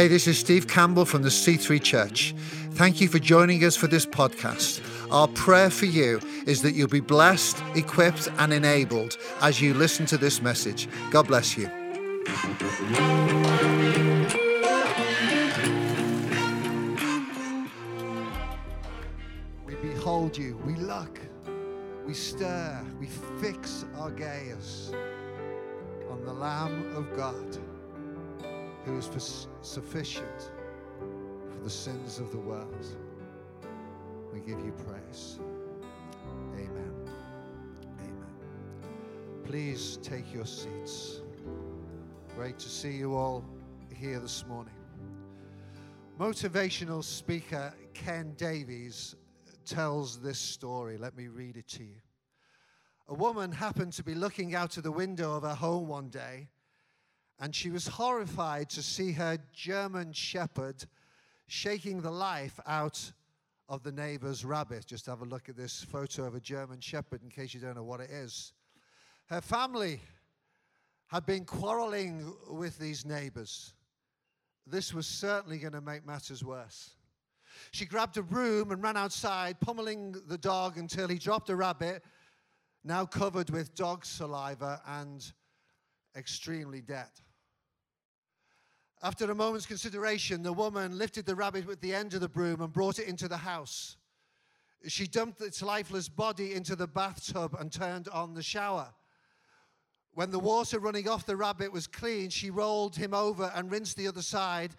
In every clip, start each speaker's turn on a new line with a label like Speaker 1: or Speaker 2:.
Speaker 1: Hey, this is Steve Campbell from the C3 Church. Thank you for joining us for this podcast. Our prayer for you is that you'll be blessed, equipped, and enabled as you listen to this message. God bless you. We behold you, we look, we stir, we fix our gaze on the Lamb of God who is sufficient for the sins of the world. We give you praise. Amen. Amen. Please take your seats. Great to see you all here this morning. Motivational speaker Ken Davis tells this story. Let me read it to you. A woman happened to be looking out of the window of her home one day and she was horrified to see her German shepherd shaking the life out of the neighbor's rabbit. Just have a look at this photo of a German shepherd in case you don't know what it is. Her family had been quarreling with these neighbors. This was certainly going to make matters worse. She grabbed a broom and ran outside, pummeling the dog until he dropped a rabbit, now covered with dog saliva and extremely dead. After a moment's consideration, the woman lifted the rabbit with the end of the broom and brought it into the house. She dumped its lifeless body into the bathtub and turned on the shower. When the water running off the rabbit was clean, she rolled him over and rinsed the other side.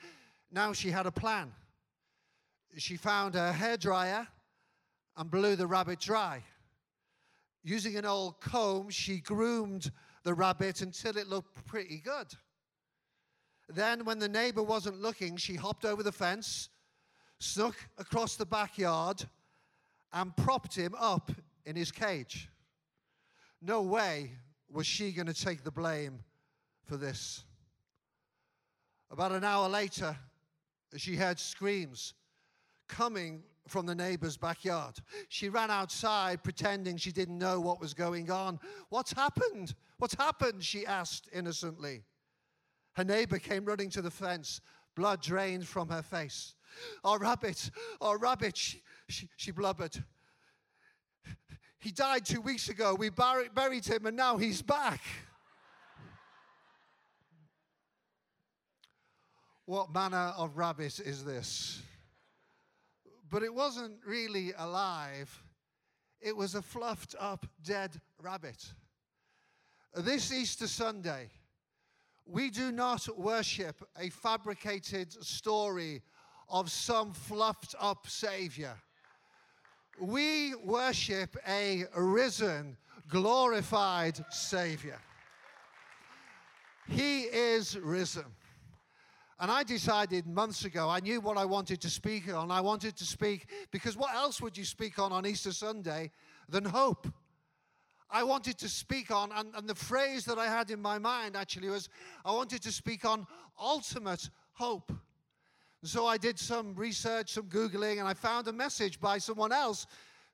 Speaker 1: Now she had a plan. She found a hairdryer and blew the rabbit dry. Using an old comb, she groomed the rabbit until it looked pretty good. Then, when the neighbor wasn't looking, she hopped over the fence, snuck across the backyard, and propped him up in his cage. No way was she going to take the blame for this. About an hour later, she heard screams coming from the neighbor's backyard. She ran outside pretending she didn't know what was going on. What's happened? What's happened? She asked innocently. Her neighbor came running to the fence, blood drained from her face. Our rabbit, our rabbit, she, she, she blubbered. He died two weeks ago. We buried, buried him and now he's back. what manner of rabbit is this? But it wasn't really alive, it was a fluffed up dead rabbit. This Easter Sunday, we do not worship a fabricated story of some fluffed up Savior. We worship a risen, glorified Savior. He is risen. And I decided months ago, I knew what I wanted to speak on. I wanted to speak, because what else would you speak on on Easter Sunday than hope? I wanted to speak on, and, and the phrase that I had in my mind actually was I wanted to speak on ultimate hope. So I did some research, some Googling, and I found a message by someone else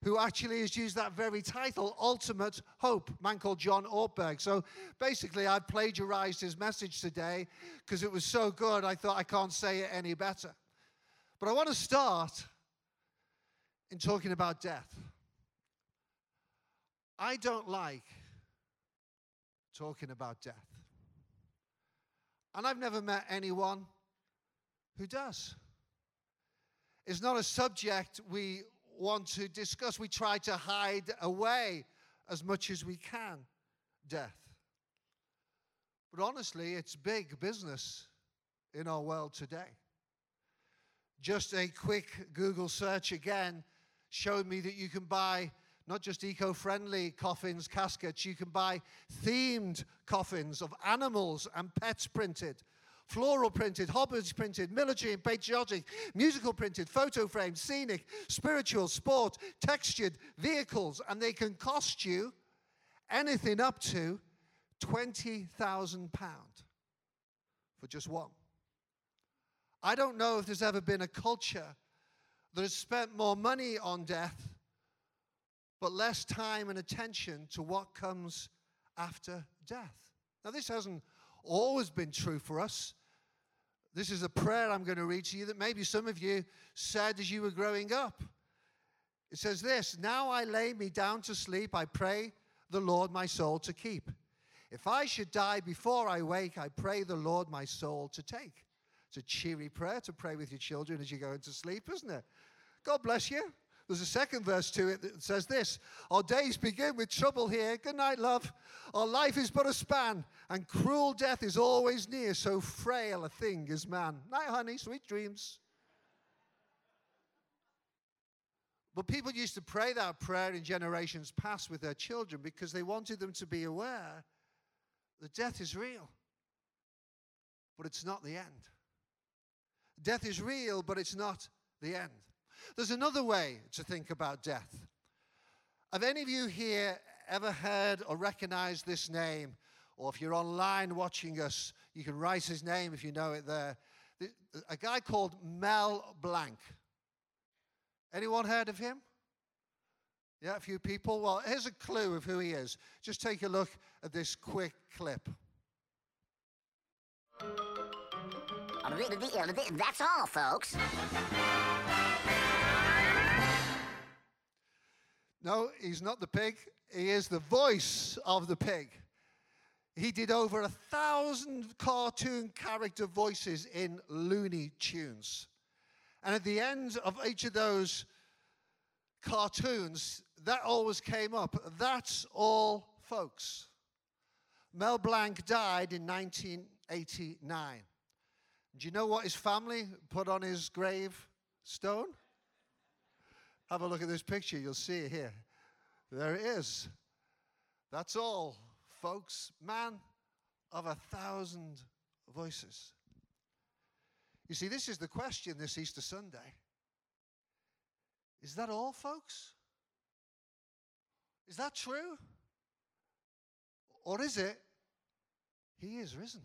Speaker 1: who actually has used that very title, Ultimate Hope, man called John Ortberg. So basically, I plagiarized his message today because it was so good, I thought I can't say it any better. But I want to start in talking about death. I don't like talking about death. And I've never met anyone who does. It's not a subject we want to discuss. We try to hide away as much as we can death. But honestly, it's big business in our world today. Just a quick Google search again showed me that you can buy not just eco friendly coffins, caskets, you can buy themed coffins of animals and pets printed. Floral printed, hobbits printed, military and patriotic, musical printed, photo framed, scenic, spiritual, sport, textured vehicles, and they can cost you anything up to £20,000 for just one. I don't know if there's ever been a culture that has spent more money on death but less time and attention to what comes after death. Now, this hasn't always been true for us. This is a prayer I'm going to read to you that maybe some of you said as you were growing up. It says this Now I lay me down to sleep, I pray the Lord my soul to keep. If I should die before I wake, I pray the Lord my soul to take. It's a cheery prayer to pray with your children as you go into sleep, isn't it? God bless you. There's a second verse to it that says this Our days begin with trouble here. Good night, love. Our life is but a span, and cruel death is always near. So frail a thing is man. Night, honey. Sweet dreams. But people used to pray that prayer in generations past with their children because they wanted them to be aware that death is real, but it's not the end. Death is real, but it's not the end. There's another way to think about death. Have any of you here ever heard or recognized this name? Or if you're online watching us, you can write his name if you know it there. A guy called Mel Blanc. Anyone heard of him? Yeah, a few people. Well, here's a clue of who he is. Just take a look at this quick clip.
Speaker 2: That's all, folks.
Speaker 1: No, he's not the pig. He is the voice of the pig. He did over a thousand cartoon character voices in Looney Tunes. And at the end of each of those cartoons, that always came up. That's all, folks. Mel Blanc died in 1989. Do you know what his family put on his grave stone? Have a look at this picture. You'll see it here. There it is. That's all, folks. Man of a thousand voices. You see, this is the question this Easter Sunday. Is that all, folks? Is that true? Or is it, He is risen?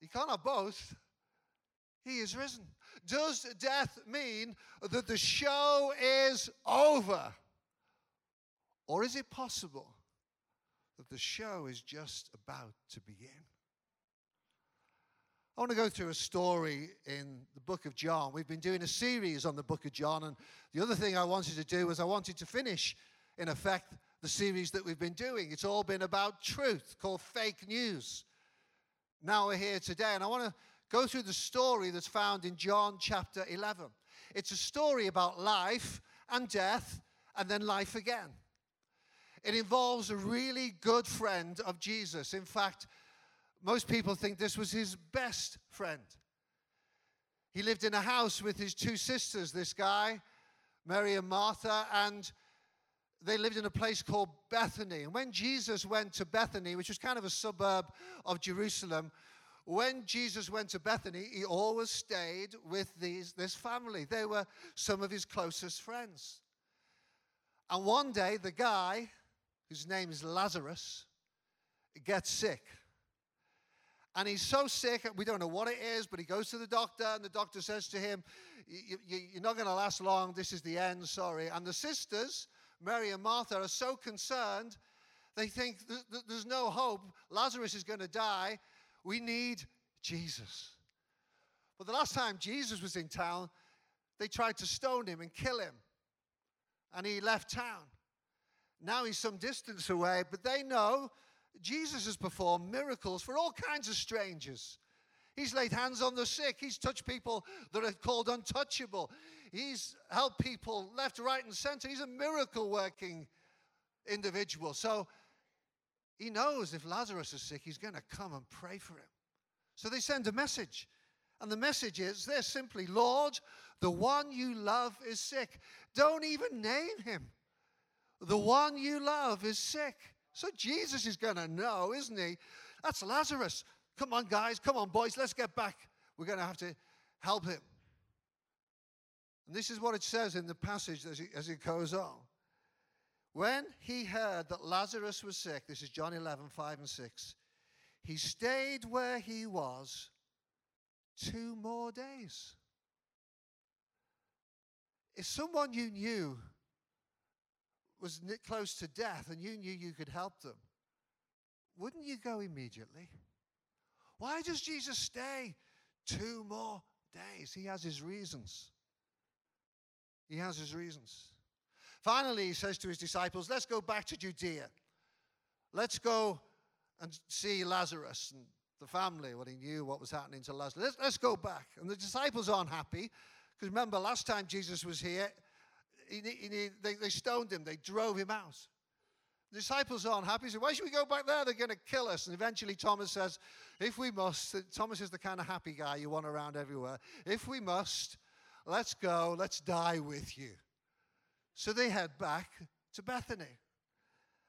Speaker 1: You can't have both. He is risen. Does death mean that the show is over? Or is it possible that the show is just about to begin? I want to go through a story in the book of John. We've been doing a series on the book of John, and the other thing I wanted to do was I wanted to finish, in effect, the series that we've been doing. It's all been about truth, called fake news. Now we're here today, and I want to go through the story that's found in John chapter 11. It's a story about life and death and then life again. It involves a really good friend of Jesus. In fact, most people think this was his best friend. He lived in a house with his two sisters, this guy, Mary and Martha, and they lived in a place called Bethany. And when Jesus went to Bethany, which was kind of a suburb of Jerusalem, when Jesus went to Bethany, he always stayed with these, this family. They were some of his closest friends. And one day, the guy, whose name is Lazarus, gets sick. And he's so sick, we don't know what it is, but he goes to the doctor, and the doctor says to him, You're not going to last long. This is the end, sorry. And the sisters, Mary and Martha, are so concerned, they think there's no hope. Lazarus is going to die. We need Jesus. But the last time Jesus was in town, they tried to stone him and kill him. And he left town. Now he's some distance away, but they know Jesus has performed miracles for all kinds of strangers. He's laid hands on the sick. He's touched people that are called untouchable. He's helped people left, right, and center. He's a miracle working individual. So he knows if Lazarus is sick, he's going to come and pray for him. So they send a message. And the message is they're simply Lord, the one you love is sick. Don't even name him. The one you love is sick. So Jesus is going to know, isn't he? That's Lazarus. Come on, guys. Come on, boys. Let's get back. We're going to have to help him. And this is what it says in the passage as it, as goes on. When he heard that Lazarus was sick, this is John 11, 5 and 6, he stayed where he was two more days. If someone you knew was close to death and you knew you could help them, wouldn't you go immediately? Why does Jesus stay two more days? He has his reasons. He has his reasons. Finally, he says to his disciples, Let's go back to Judea. Let's go and see Lazarus and the family, what he knew, what was happening to Lazarus. Let's, let's go back. And the disciples aren't happy because remember, last time Jesus was here, he, he, they, they stoned him, they drove him out. The disciples aren't happy. So why should we go back there? They're going to kill us. And eventually Thomas says, if we must, Thomas is the kind of happy guy you want around everywhere. If we must, let's go, let's die with you. So they head back to Bethany.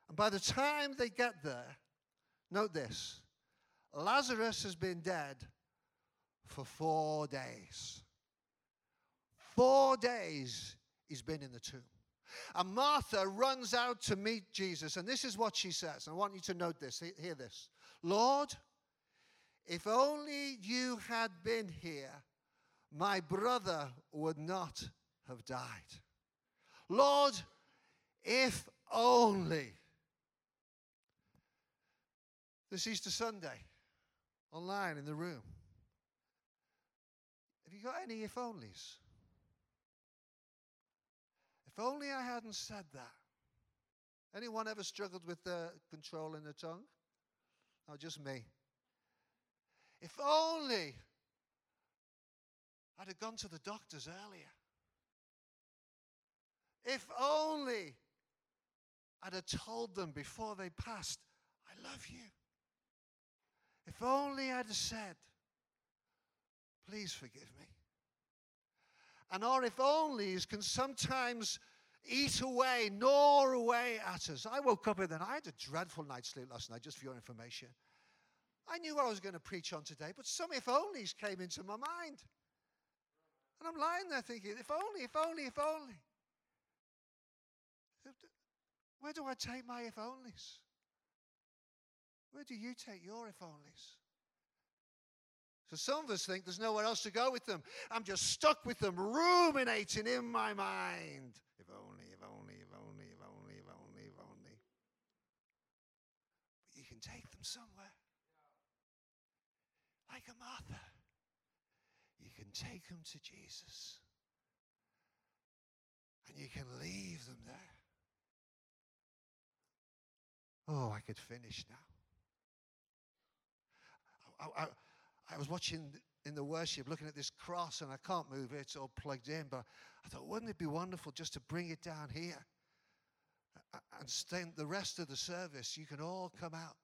Speaker 1: And by the time they get there, note this Lazarus has been dead for four days. Four days he's been in the tomb. And Martha runs out to meet Jesus, and this is what she says. I want you to note this, hear this. Lord, if only you had been here, my brother would not have died. Lord, if only. This Easter Sunday, online in the room. Have you got any if onlys? If only I hadn't said that. Anyone ever struggled with the control in the tongue? No, just me. If only I'd have gone to the doctors earlier. If only I'd have told them before they passed, I love you. If only I'd have said, please forgive me. And or if onlys can sometimes eat away, gnaw away at us. I woke up and then I had a dreadful night's sleep last night, just for your information. I knew what I was going to preach on today, but some if onlys came into my mind. And I'm lying there thinking, if only, if only, if only. Where do I take my if onlys? Where do you take your if onlys? So some of us think there's nowhere else to go with them. I'm just stuck with them, ruminating in my mind. If only, if only, if only, if only, if only, if only. But you can take them somewhere. Like a Martha. You can take them to Jesus. And you can leave them there. Oh, I could finish now. I, I, I was watching in the worship, looking at this cross, and I can't move it, it's all plugged in. But I thought, wouldn't it be wonderful just to bring it down here and spend the rest of the service? You can all come out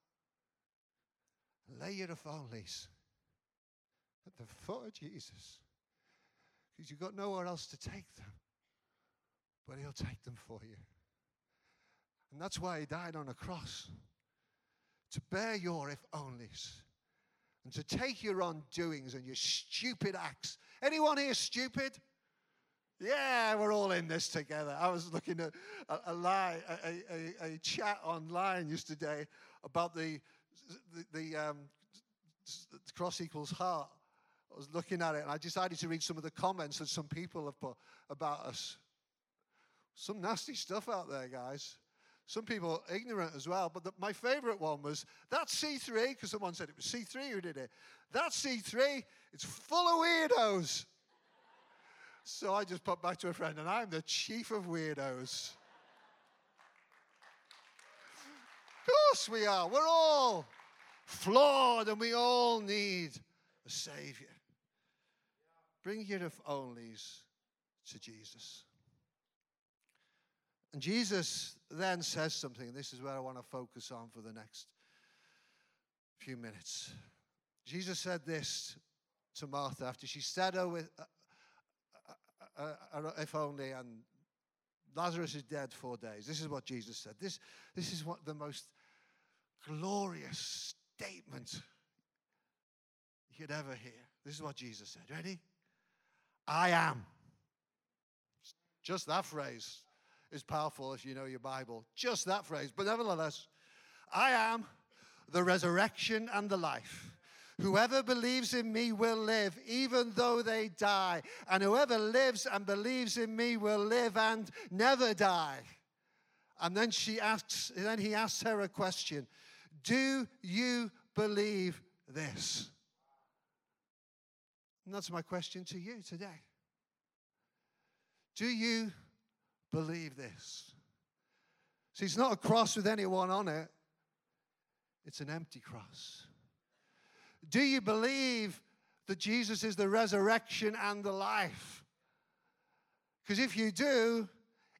Speaker 1: and lay your onlys at the foot of Jesus because you've got nowhere else to take them, but He'll take them for you. And that's why He died on a cross to bear your if onlys and to take your undoings and your stupid acts. Anyone here stupid? Yeah, we're all in this together. I was looking at a, a, lie, a, a, a chat online yesterday about the, the, the um, cross equals heart. I was looking at it and I decided to read some of the comments that some people have put about us. Some nasty stuff out there, guys. Some people are ignorant as well. But the, my favorite one was that C3, because someone said it was C3 who did it. That C3, it's full of weirdos. so I just popped back to a friend, and I'm the chief of weirdos. of course we are. We're all flawed, and we all need a Savior. Bring your if onlys to Jesus. And Jesus then says something, and this is where I want to focus on for the next few minutes. Jesus said this to Martha after she said, Oh, with, uh, uh, uh, uh, if only, and Lazarus is dead four days. This is what Jesus said. This, this is what the most glorious statement you could ever hear. This is what Jesus said. Ready? I am. Just that phrase is powerful if you know your Bible. Just that phrase. But nevertheless, I am the resurrection and the life. Whoever believes in me will live, even though they die. And whoever lives and believes in me will live and never die. And then she asks, then he asks her a question Do you believe this? And that's my question to you today. Do you believe this? See, it's not a cross with anyone on it, it's an empty cross. Do you believe that Jesus is the resurrection and the life? Because if you do,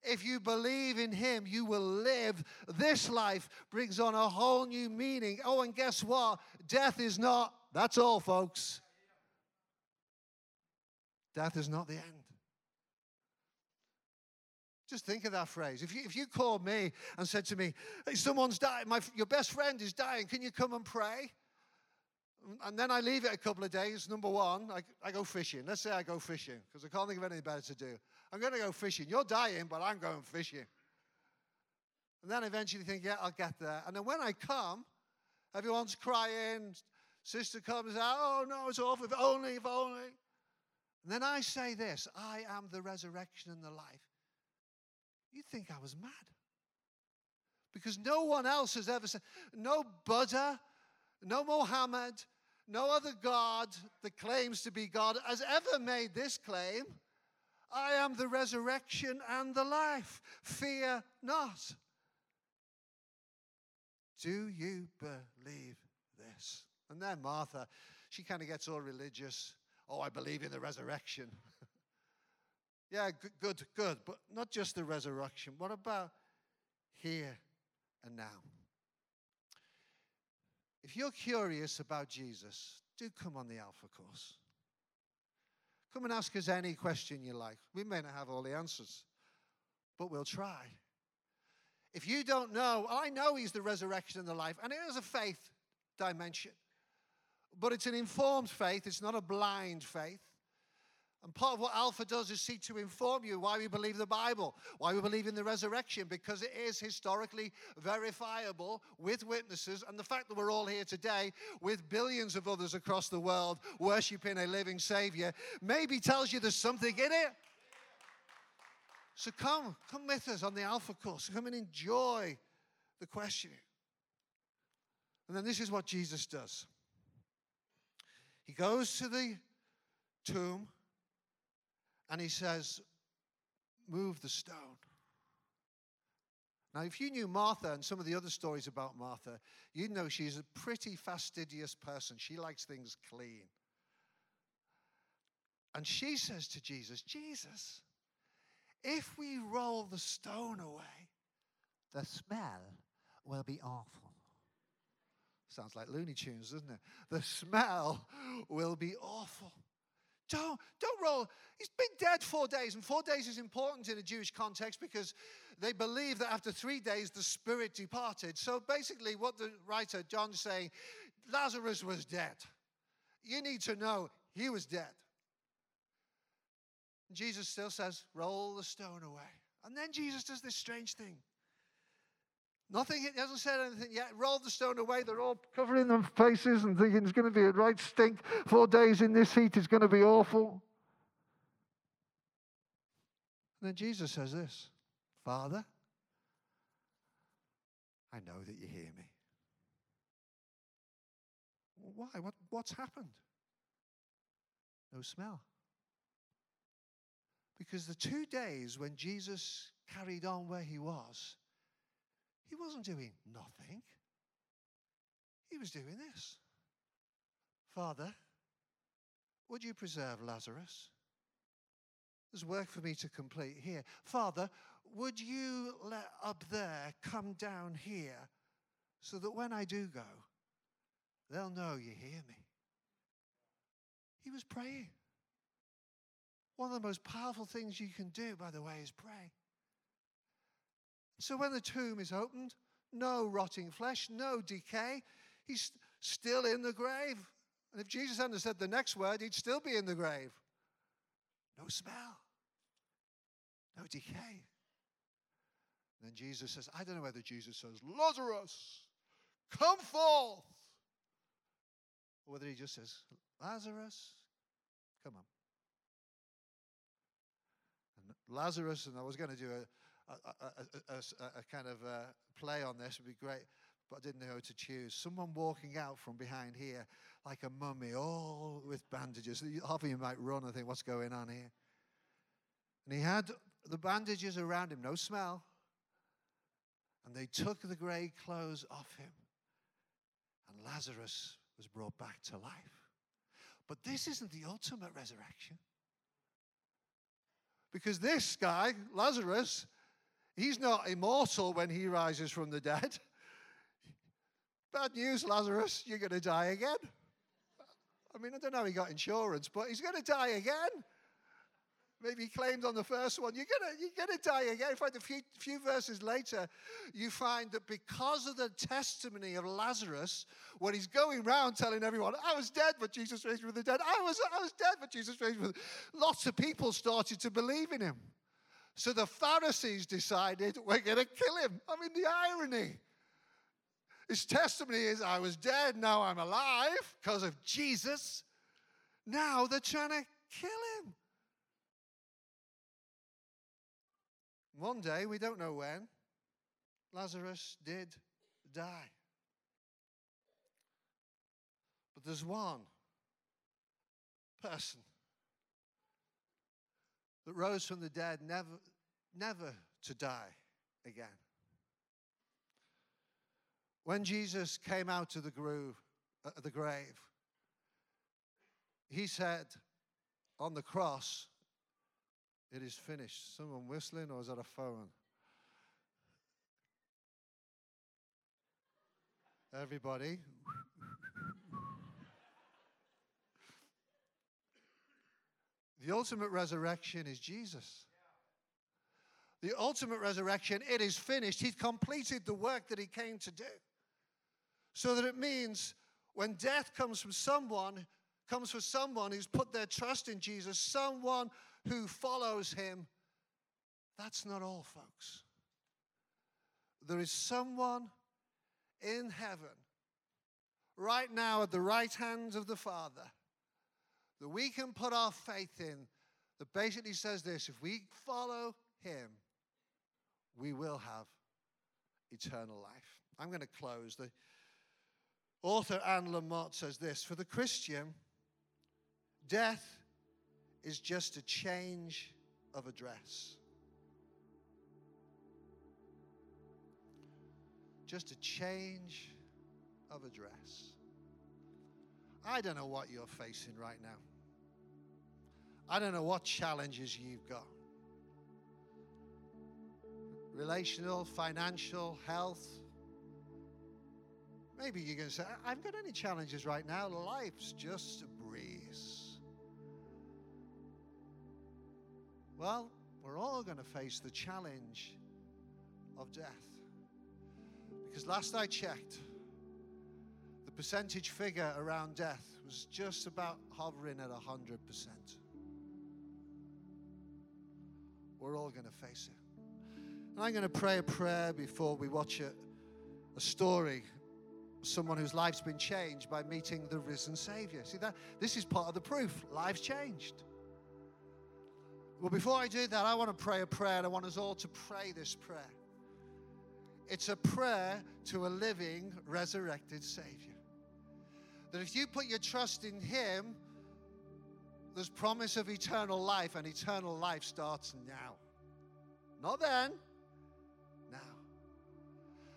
Speaker 1: if you believe in Him, you will live. This life brings on a whole new meaning. Oh, and guess what? Death is not, that's all, folks. Death is not the end. Just think of that phrase. If you, if you called me and said to me, hey, someone's dying, my, your best friend is dying, can you come and pray? And then I leave it a couple of days. Number one, I, I go fishing. Let's say I go fishing because I can't think of anything better to do. I'm going to go fishing. You're dying, but I'm going fishing. And then eventually think, yeah, I'll get there. And then when I come, everyone's crying. Sister comes out, oh no, it's awful. If only, if only. And then I say this I am the resurrection and the life. You'd think I was mad. Because no one else has ever said, no Buddha, no Mohammed, no other God that claims to be God has ever made this claim. I am the resurrection and the life. Fear not. Do you believe this? And then Martha, she kind of gets all religious. Oh, I believe in the resurrection. Yeah, good, good. But not just the resurrection. What about here and now? If you're curious about Jesus, do come on the Alpha course. Come and ask us any question you like. We may not have all the answers, but we'll try. If you don't know, I know He's the resurrection and the life, and it is a faith dimension, but it's an informed faith, it's not a blind faith. And part of what Alpha does is seek to inform you why we believe the Bible, why we believe in the resurrection, because it is historically verifiable with witnesses. And the fact that we're all here today with billions of others across the world worshiping a living Savior maybe tells you there's something in it. So come, come with us on the Alpha course. Come and enjoy the questioning. And then this is what Jesus does He goes to the tomb and he says, Move the stone. Now, if you knew Martha and some of the other stories about Martha, you'd know she's a pretty fastidious person. She likes things clean. And she says to Jesus, Jesus, if we roll the stone away, the smell will be awful. Sounds like Looney Tunes, doesn't it? The smell will be awful. Don't, don't roll. He's been dead four days, and four days is important in a Jewish context because they believe that after three days the spirit departed. So basically, what the writer John's saying, Lazarus was dead. You need to know he was dead. Jesus still says, roll the stone away. And then Jesus does this strange thing. Nothing, he hasn't said anything yet. Rolled the stone away. They're all covering their faces and thinking it's going to be a right stink. Four days in this heat is going to be awful. And then Jesus says this Father, I know that you hear me. Why? What, what's happened? No smell. Because the two days when Jesus carried on where he was, he wasn't doing nothing. He was doing this. Father, would you preserve Lazarus? There's work for me to complete here. Father, would you let up there come down here so that when I do go, they'll know you hear me? He was praying. One of the most powerful things you can do, by the way, is pray. So when the tomb is opened, no rotting flesh, no decay. He's still in the grave. And if Jesus hadn't said the next word, he'd still be in the grave. No smell, no decay. And then Jesus says, I don't know whether Jesus says, Lazarus, come forth. Or whether he just says, Lazarus, come on. And Lazarus, and I was going to do a, a, a, a, kind of uh, play on this would be great. but I didn't know who to choose. Someone walking out from behind here like a mummy, all with bandages. Half of you might run and think, what's going on here? And he had the bandages around him, no smell. And they took the grey clothes off him. And Lazarus was brought back to life. But this isn't the ultimate resurrection. Because this guy, Lazarus, he's not immortal when he rises from the dead. Bad news, Lazarus, you're going to die again. I mean, I don't know how he got insurance, but he's going to die again. Maybe he claimed on the first one, you're going you're gonna die again. In fact, a few, few verses later, you find that because of the testimony of Lazarus, when he's going around telling everyone, I was dead, but Jesus raised me from the dead. I was, I was dead, but Jesus raised me from the dead. Lots of people started to believe in him. So the Pharisees decided, we're going to kill him. I mean, the irony. His testimony is, I was dead, now I'm alive because of Jesus. Now they're trying to kill him. One day, we don't know when, Lazarus did die. But there's one person that rose from the dead, never, never to die again. When Jesus came out of the, uh, the grave, he said on the cross, It is finished. Someone whistling, or is that a phone? Everybody. the ultimate resurrection is Jesus the ultimate resurrection, it is finished. He's completed the work that he came to do. So that it means when death comes from someone, comes from someone who's put their trust in Jesus, someone who follows him, that's not all, folks. There is someone in heaven, right now at the right hand of the Father, that we can put our faith in, that basically says this if we follow him, we will have eternal life. I'm going to close. The author Anne Lamott says this For the Christian, death is just a change of address. Just a change of address. I don't know what you're facing right now. I don't know what challenges you've got relational, financial, health. Maybe you're going to say, I haven't got any challenges right now. Life's just a breeze. Well, we're all going to face the challenge of death. Because last I checked, the percentage figure around death was just about hovering at 100%. We're all going to face it. And I'm going to pray a prayer before we watch a, a story someone whose life's been changed by meeting the risen Savior. See that? This is part of the proof. Life's changed. Well, before I do that, I want to pray a prayer, and I want us all to pray this prayer. It's a prayer to a living, resurrected Savior. That if you put your trust in Him, there's promise of eternal life, and eternal life starts now. Not then, now.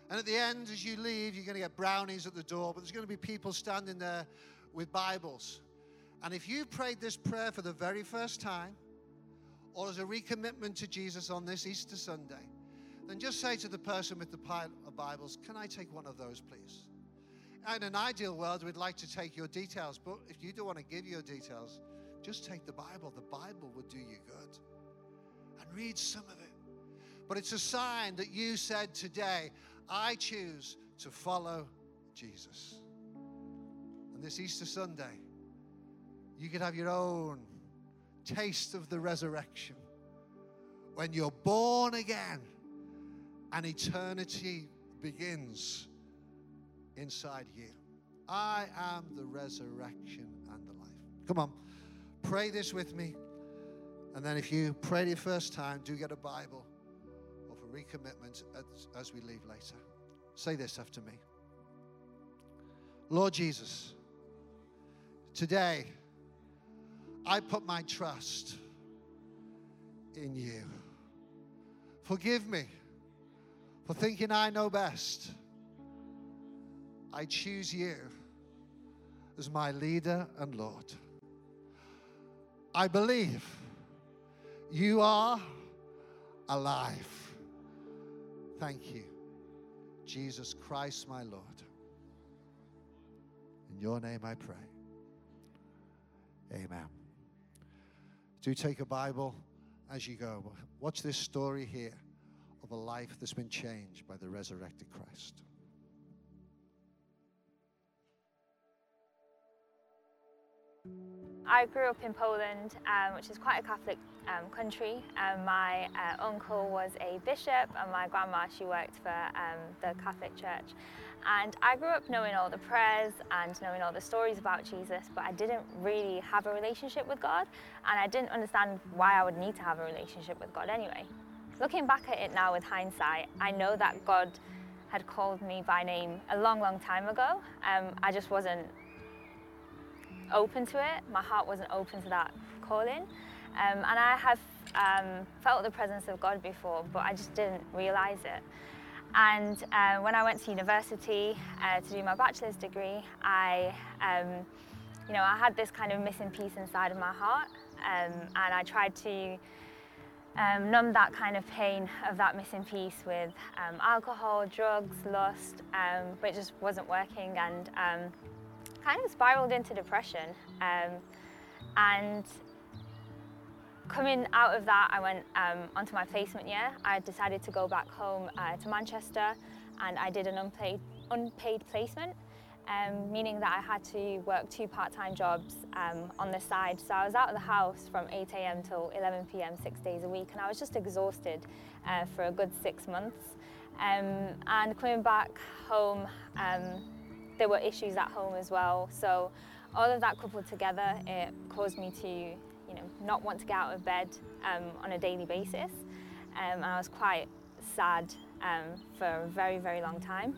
Speaker 1: and at the end, as you leave, you're going to get brownies at the door, but there's going to be people standing there with Bibles. And if you prayed this prayer for the very first time, or as a recommitment to Jesus on this Easter Sunday, then just say to the person with the pile of Bibles, Can I take one of those, please? In an ideal world, we'd like to take your details, but if you don't want to give your details, just take the Bible. The Bible would do you good. And read some of it. But it's a sign that you said today, I choose to follow Jesus. And this Easter Sunday, you could have your own taste of the resurrection when you're born again and eternity begins inside you. I am the resurrection and the life. Come on, pray this with me. And then if you pray the first time, do get a Bible or for recommitment as, as we leave later. Say this after me Lord Jesus, today I put my trust in you. Forgive me for thinking I know best. I choose you as my leader and Lord. I believe you are alive. Thank you, Jesus Christ, my Lord. In your name I pray. Amen. Do take a Bible as you go. Watch this story here of a life that's been changed by the resurrected Christ.
Speaker 2: I grew up in Poland, um, which is quite a Catholic um, country. Um, my uh, uncle was a bishop, and my grandma she worked for um, the Catholic Church. And I grew up knowing all the prayers and knowing all the stories about Jesus, but I didn't really have a relationship with God, and I didn't understand why I would need to have a relationship with God anyway. Looking back at it now with hindsight, I know that God had called me by name a long, long time ago. Um, I just wasn't open to it. My heart wasn't open to that calling. Um, and I have um, felt the presence of God before, but I just didn't realize it. And uh, when I went to university uh, to do my bachelor's degree, I, um, you know, I had this kind of missing piece inside of my heart, um, and I tried to um, numb that kind of pain of that missing piece with um, alcohol, drugs, lust, but it just wasn't working, and kind of spiraled into depression. Um, and coming out of that, I went um, onto my placement year. I decided to go back home uh, to Manchester and I did an unpaid, unpaid placement, um, meaning that I had to work two part-time jobs um, on the side. So I was out of the house from 8 a.m. till 11 p.m. six days a week and I was just exhausted uh, for a good six months. Um, and coming back home, um, there were issues at home as well. So all of that coupled together, it caused me to, you know, not want to get out of bed um, on a daily basis. Um, I was quite sad um, for a very, very long time.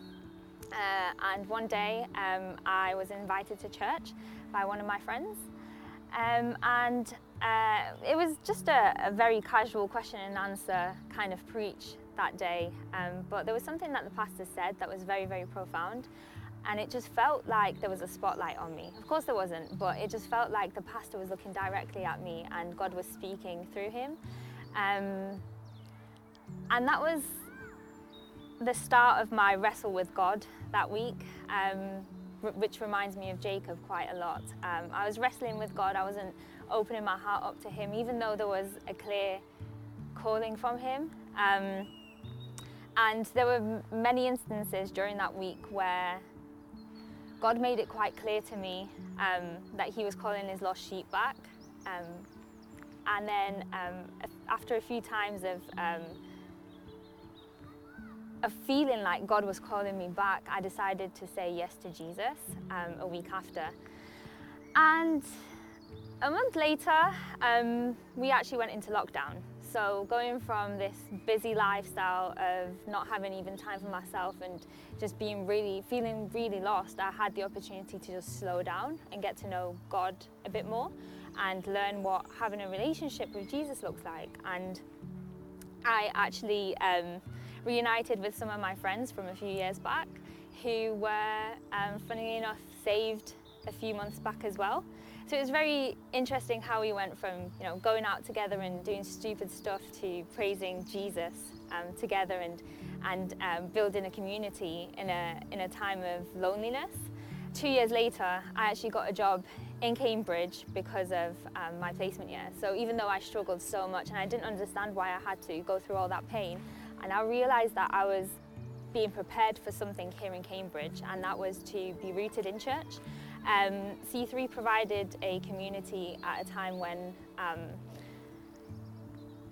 Speaker 2: Uh, and one day um, I was invited to church by one of my friends. Um, and uh, it was just a, a, very casual question and answer kind of preach that day. Um, but there was something that the pastor said that was very, very profound and it just felt like there was a spotlight on me. Of course, there wasn't, but it just felt like the pastor was looking directly at me and God was speaking through him. Um, and that was the start of my wrestle with God that week, um, which reminds me of Jacob quite a lot. Um, I was wrestling with God, I wasn't opening my heart up to Him, even though there was a clear calling from Him. Um, and there were many instances during that week where God made it quite clear to me um, that He was calling His lost sheep back. Um, and then um, after a few times of um, of feeling like God was calling me back, I decided to say yes to Jesus um, a week after. And a month later, um, we actually went into lockdown. So going from this busy lifestyle of not having even time for myself and just being really, feeling really lost, I had the opportunity to just slow down and get to know God a bit more and learn what having a relationship with Jesus looks like. And I actually um, reunited with some of my friends from a few years back who were, um, funnily enough, saved a few months back as well. So it was very interesting how we went from you know going out together and doing stupid stuff to praising Jesus um, together and and um, building a community in a in a time of loneliness. Two years later, I actually got a job in Cambridge because of um, my placement year. So even though I struggled so much and I didn't understand why I had to go through all that pain, and I realised that I was being prepared for something here in Cambridge, and that was to be rooted in church. Um, C3 provided a community at a time when um,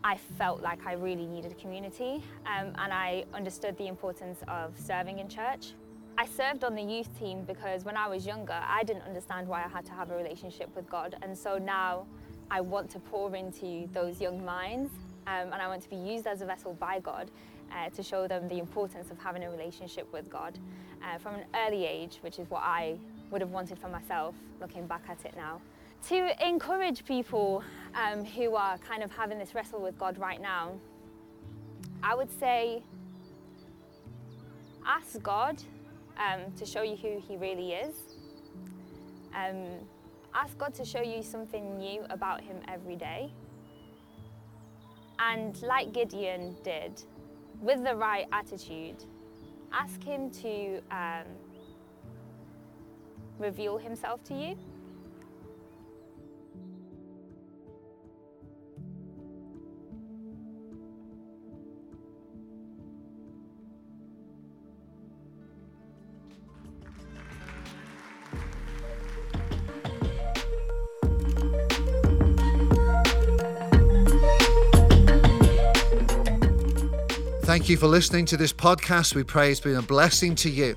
Speaker 2: I felt like I really needed a community um, and I understood the importance of serving in church. I served on the youth team because when I was younger, I didn't understand why I had to have a relationship with God. And so now I want to pour into those young minds um, and I want to be used as a vessel by God uh, to show them the importance of having a relationship with God. uh, from an early age, which is what I would have wanted for myself looking back at it now. To encourage people um, who are kind of having this wrestle with God right now, I would say ask God um, to show you who He really is. Um, ask God to show you something new about Him every day. And like Gideon did, with the right attitude, ask Him to um, reveal Himself to you.
Speaker 1: Thank you for listening to this podcast. We pray it's been a blessing to you.